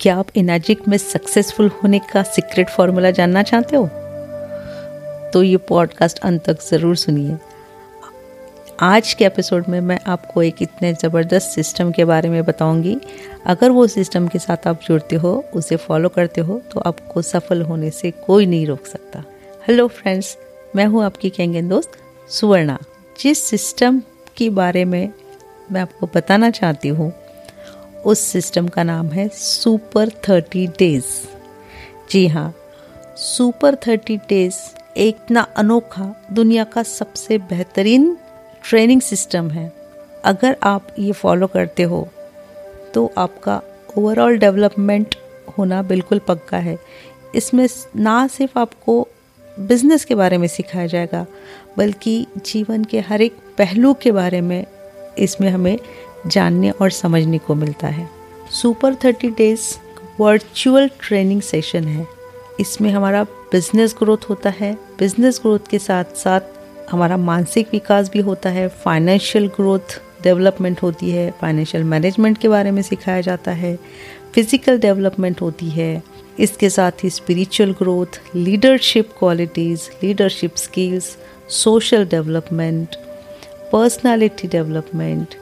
क्या आप इनाजिक में सक्सेसफुल होने का सीक्रेट फॉर्मूला जानना चाहते हो? तो ये पॉडकास्ट अंत तक ज़रूर सुनिए। आज के एपिसोड में मैं आपको एक इतने ज़बरदस्त सिस्टम के बारे में बताऊँगी। अगर वो सिस्टम के साथ आप जुड़ते हो, उसे फॉलो करते हो तो आपको सफल होने से कोई नहीं रोक सकता। हेलो फ्रेंड्स मैं हूँ आपकी कैंगन दोस्त सुवर्णा। जिस सिस्टम के बारे में मैं आपको बताना चाहती हूँ उस सिस्टम का नाम है सुपर थर्टी डेज़। जी हाँ सुपर थर्टी डेज़ एक इतना अनोखा दुनिया का सबसे बेहतरीन ट्रेनिंग सिस्टम है। अगर आप ये फॉलो करते हो तो आपका ओवरऑल डेवलपमेंट होना बिल्कुल पक्का है। इसमें ना सिर्फ़ आपको बिज़नेस के बारे में सिखाया जाएगा, बल्कि जीवन के हर एक पहलू के बारे में इसमें हमें जानने और समझने को मिलता है। Super thirty days virtual training session है। इसमें हमारा बिज़नेस ग्रोथ होता है। बिज़नेस ग्रोथ के साथ साथ हमारा मानसिक विकास भी होता है। फाइनेंशियल ग्रोथ डेवलपमेंट होती है। फाइनेंशियल मैनेजमेंट के बारे में सिखाया जाता है। फ़िज़िकल डेवलपमेंट होती है। इसके साथ ही spiritual growth leadership qualities leadership skills social development personality development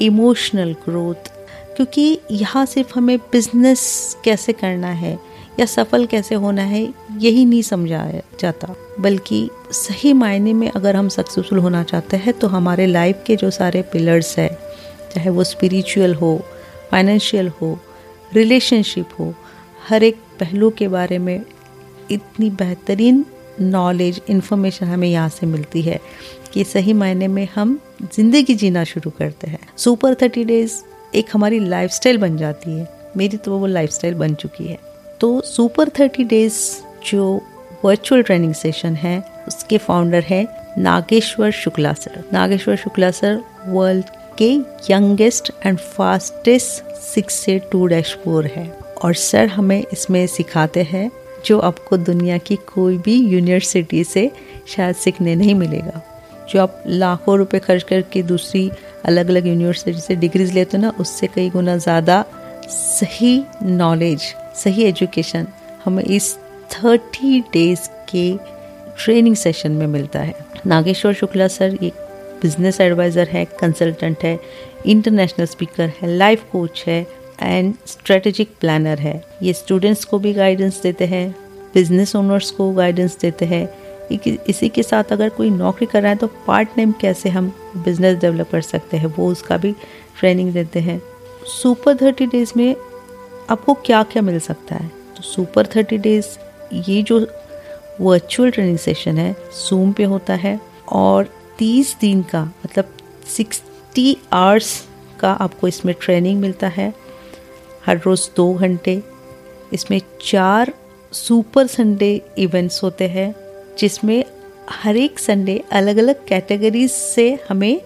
emotional growth, क्योंकि यहाँ सिर्फ़ हमें बिज़नेस कैसे करना है या सफल कैसे होना है, यही नहीं समझाया जाता। बल्कि सही मायने में अगर हम सक्सेसफुल होना चाहते हैं तो हमारे लाइफ के जो सारे पिलर्स है, चाहे वो स्पिरिचुअल हो फाइनेंशियल हो रिलेशनशिप हो, हर एक पहलू के बारे में इतनी बेहतरीन नॉलेज इन्फॉर्मेशन हमें यहाँ से मिलती है कि सही मायने में हम ज़िंदगी जीना शुरू करते हैं। सुपर थर्टी डेज़ एक हमारी लाइफस्टाइल बन जाती है। मेरी तो वो लाइफस्टाइल बन चुकी है। तो सुपर थर्टी डेज़ जो वर्चुअल ट्रेनिंग सेशन है, उसके फाउंडर है Nageshwar Shukla sir Nageshwar Shukla sir world के यंगेस्ट एंड फास्टेस्ट सिक्स से टू डैश फोर है। और सर हमें इसमें सिखाते हैं जो आपको दुनिया की कोई भी यूनिवर्सिटी से शायद सीखने नहीं मिलेगा। जो आप लाखों रुपए खर्च करके दूसरी अलग अलग यूनिवर्सिटी से डिग्रीज लेते हो ना, उससे कई गुना ज़्यादा सही नॉलेज सही एजुकेशन हमें इस थर्टी डेज़ के ट्रेनिंग सेशन में मिलता है। नागेश्वर शुक्ला सर एक बिज़नेस एडवाइज़र है कंसल्टेंट है इंटरनेशनल स्पीकर है लाइफ कोच है एंड स्ट्रेटेजिक प्लानर है। ये स्टूडेंट्स को भी गाइडेंस देते हैं बिज़नेस ओनर्स को गाइडेंस देते हैं। इसी के साथ अगर कोई नौकरी कर रहा है तो पार्ट टाइम कैसे हम बिज़नेस डेवलप कर सकते हैं, वो उसका भी ट्रेनिंग देते हैं। सुपर थर्टी डेज़ में आपको क्या क्या मिल सकता है? तो सुपर थर्टी डेज़ ये जो वर्चुअल ट्रेनिंग सेशन है सूम पे होता है और तीस दिन का मतलब सिक्सटी आवर्स का आपको इसमें ट्रेनिंग मिलता है। हर रोज़ दो घंटे। इसमें चार सुपर संडे इवेंट्स होते हैं, जिसमें हर एक संडे अलग अलग कैटेगरीज से हमें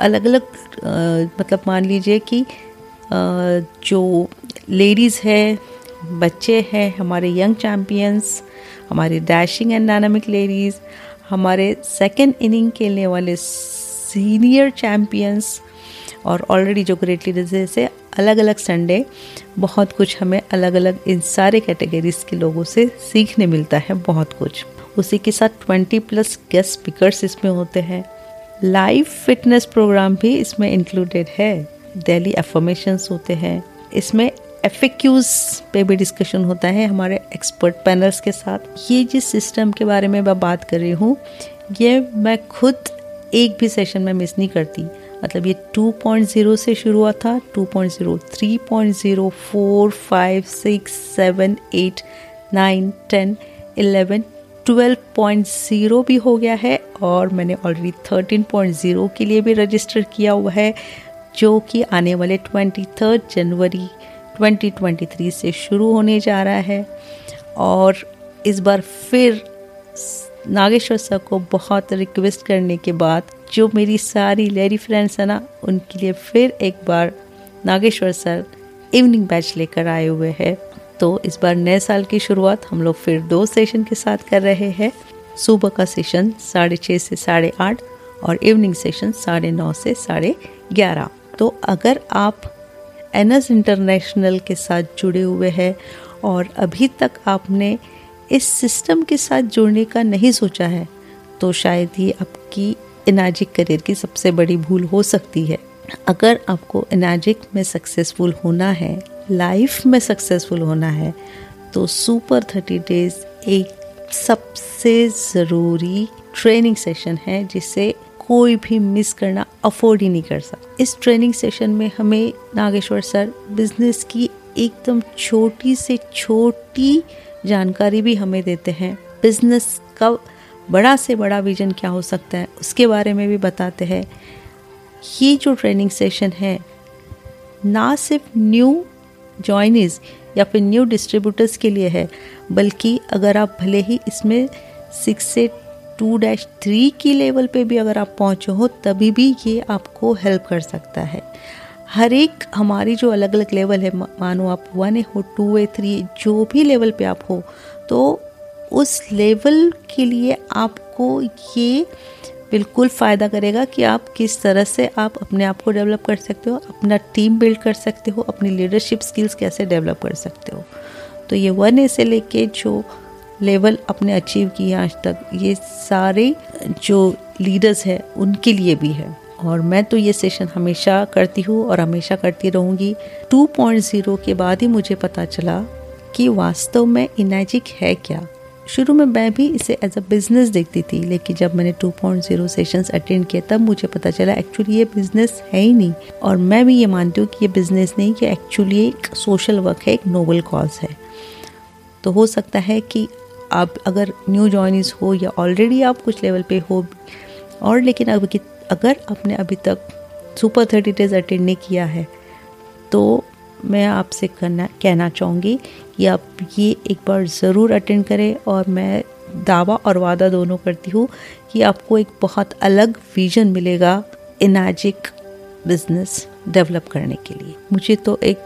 अलग अलग मतलब मान लीजिए कि जो लेडीज़ है, बच्चे हैं, हमारे यंग चैम्पियंस हमारे डैशिंग एंड डायनामिक लेडीज़, हमारे सेकेंड इनिंग खेलने वाले सीनियर चैम्पियंस और ऑलरेडी जो ग्रेट लीडर्स जैसे अलग अलग संडे बहुत कुछ हमें अलग अलग इन सारे कैटेगरीज के लोगों से सीखने मिलता है बहुत कुछ। उसी के साथ ट्वेंटी प्लस गेस्ट स्पीकर्स इसमें होते हैं। लाइव फिटनेस प्रोग्राम भी इसमें इंक्लूडेड है। डेली एफर्मेशंस होते हैं। इसमें एफिक्यूज पे भी डिस्कशन होता है हमारे एक्सपर्ट पैनल्स के साथ। ये जिस सिस्टम के बारे में मैं बात कर रही हूँ, ये मैं खुद एक भी सेशन में मिस नहीं करती। मतलब ये 2.0 से शुरू हुआ था 2.0 3.0 4 5 6 7 8 9 10 11 12.0 भी हो गया है और मैंने ऑलरेडी 13.0 के लिए भी रजिस्टर किया हुआ है, जो कि आने वाले ट्वेंटी जनवरी 2023 से शुरू होने जा रहा है। और इस बार फिर नागेश्वर सर को बहुत रिक्वेस्ट करने के बाद, जो मेरी सारी लेडी फ्रेंड्स हैं ना, उनके लिए फिर एक बार नागेश्वर सर इवनिंग बैच लेकर आए हुए हैं। तो इस बार नए साल की शुरुआत हम लोग फिर दो सेशन के साथ कर रहे हैं। सुबह का सेशन साढ़े छः से साढ़े आठ और इवनिंग सेशन साढ़े नौ से साढ़े ग्यारह। तो अगर आप एन एस इंटरनेशनल के साथ जुड़े हुए हैं और अभी तक आपने इस सिस्टम के साथ जुड़ने का नहीं सोचा है तो शायद ये आपकी इनाजिक करियर की सबसे बड़ी भूल हो सकती है। अगर आपको इनाजिक में सक्सेसफुल होना है, लाइफ में सक्सेसफुल होना है तो सुपर थर्टी डेज़ एक सबसे ज़रूरी ट्रेनिंग सेशन है, जिसे कोई भी मिस करना अफोर्ड ही नहीं कर सकता। इस ट्रेनिंग सेशन में हमें नागेश्वर सर, बिज़नेस की एकदम छोटी से छोटी जानकारी भी हमें देते हैं। बिज़नेस का बड़ा से बड़ा विजन क्या हो सकता है, उसके बारे में भी बताते हैं। ये जो ट्रेनिंग सेशन है, ना सिर्फ़ न्यू जॉइनिज या फिर न्यू डिस्ट्रीब्यूटर्स के लिए है, बल्कि अगर आप भले ही इसमें सिक्स से टू डैश थ्री की लेवल पे भी अगर आप पहुँचे हो, तभी भी ये आपको हेल्प कर सकता है। हर एक हमारी जो अलग अलग लेवल है मानो आप वन हो टू ए थ्री जो भी लेवल पे आप हो तो उस लेवल के लिए आपको ये बिल्कुल फ़ायदा करेगा कि आप किस तरह से आप अपने आप को डेवलप कर सकते हो, अपना टीम बिल्ड कर सकते हो, अपनी लीडरशिप स्किल्स कैसे डेवलप कर सकते हो। तो ये वन ए से लेके जो लेवल अपने अचीव किए आज तक, ये सारे जो लीडर्स हैं, उनके लिए भी है। और मैं तो ये सेशन हमेशा करती हूँ और हमेशा करती रहूँगी। 2.0 के बाद ही मुझे पता चला कि वास्तव में इनाजिक है क्या। शुरू में मैं भी इसे एज अ बिज़नेस देखती थी, लेकिन जब मैंने 2.0 सेशंस अटेंड किए तब मुझे पता चला एक्चुअली ये बिज़नेस है ही नहीं। और मैं भी ये मानती हूँ कि ये बिज़नेस नहीं कि एक्चुअली एक सोशल वर्क है, एक नोबल कॉज है। तो हो सकता है कि आप अगर न्यू जॉइनिस हो या ऑलरेडी आप कुछ लेवल पे हो, और लेकिन अब अगर आपने अभी तक सुपर थर्टी डेज़ अटेंड नहीं किया है तो मैं आपसे करना कहना चाहूँगी कि आप ये एक बार ज़रूर अटेंड करें और मैं दावा और वादा दोनों करती हूँ कि आपको एक बहुत अलग विजन मिलेगा इनाजिक बिज़नेस डेवलप करने के लिए। मुझे तो एक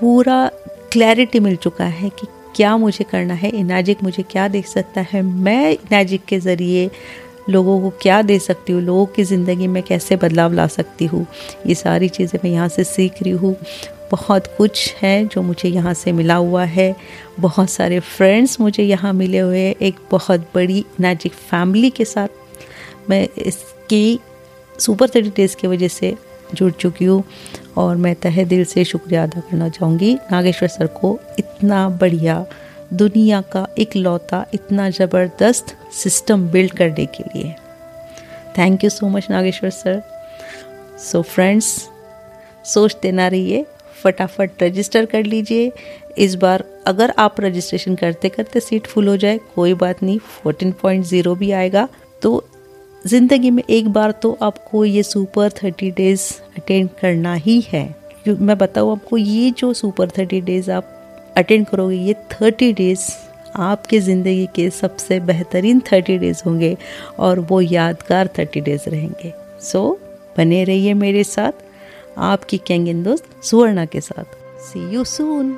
पूरा क्लैरिटी मिल चुका है कि क्या मुझे करना है, इनाजिक मुझे क्या देख सकता है। मैं इनाजिक के ज़रिए लोगों को क्या दे सकती हूँ? लोगों की ज़िंदगी में कैसे बदलाव ला सकती हूँ? ये सारी चीज़ें मैं यहाँ से सीख रही हूँ। बहुत कुछ है जो मुझे यहाँ से मिला हुआ है। बहुत सारे फ्रेंड्स मुझे यहाँ मिले हुए हैं। एक बहुत बड़ी मैजिक फैमिली के साथ मैं इसकी सुपर थर्टी डेज़ की वजह से जुड़ चुकी हूँ और मैं तहे दिल से शुक्रिया अदा करना चाहूँगी। नागेश्वर सर को इतना बढ़िया दुनिया का एक लौता इतना ज़बरदस्त सिस्टम बिल्ड करने के लिए। Thank you so much Nageshwar sir so friends सोचते ना रहिए, फटाफट रजिस्टर कर लीजिए। इस बार अगर आप रजिस्ट्रेशन करते करते सीट फुल हो जाए, कोई बात नहीं 14.0 भी आएगा। तो ज़िंदगी में एक बार तो आपको ये सुपर थर्टी डेज़ अटेंड करना ही है। मैं बताऊँ आपको, ये जो सुपर थर्टी डेज़ आप अटेंड करोगे ये थर्टी डेज़ आपके ज़िंदगी के सबसे बेहतरीन थर्टी डेज़ होंगे और वो यादगार थर्टी डेज़ रहेंगे। सो so, बने रहिए मेरे साथ आपकी कैंगिन दोस्त सुवर्णा के साथ। सी यू सून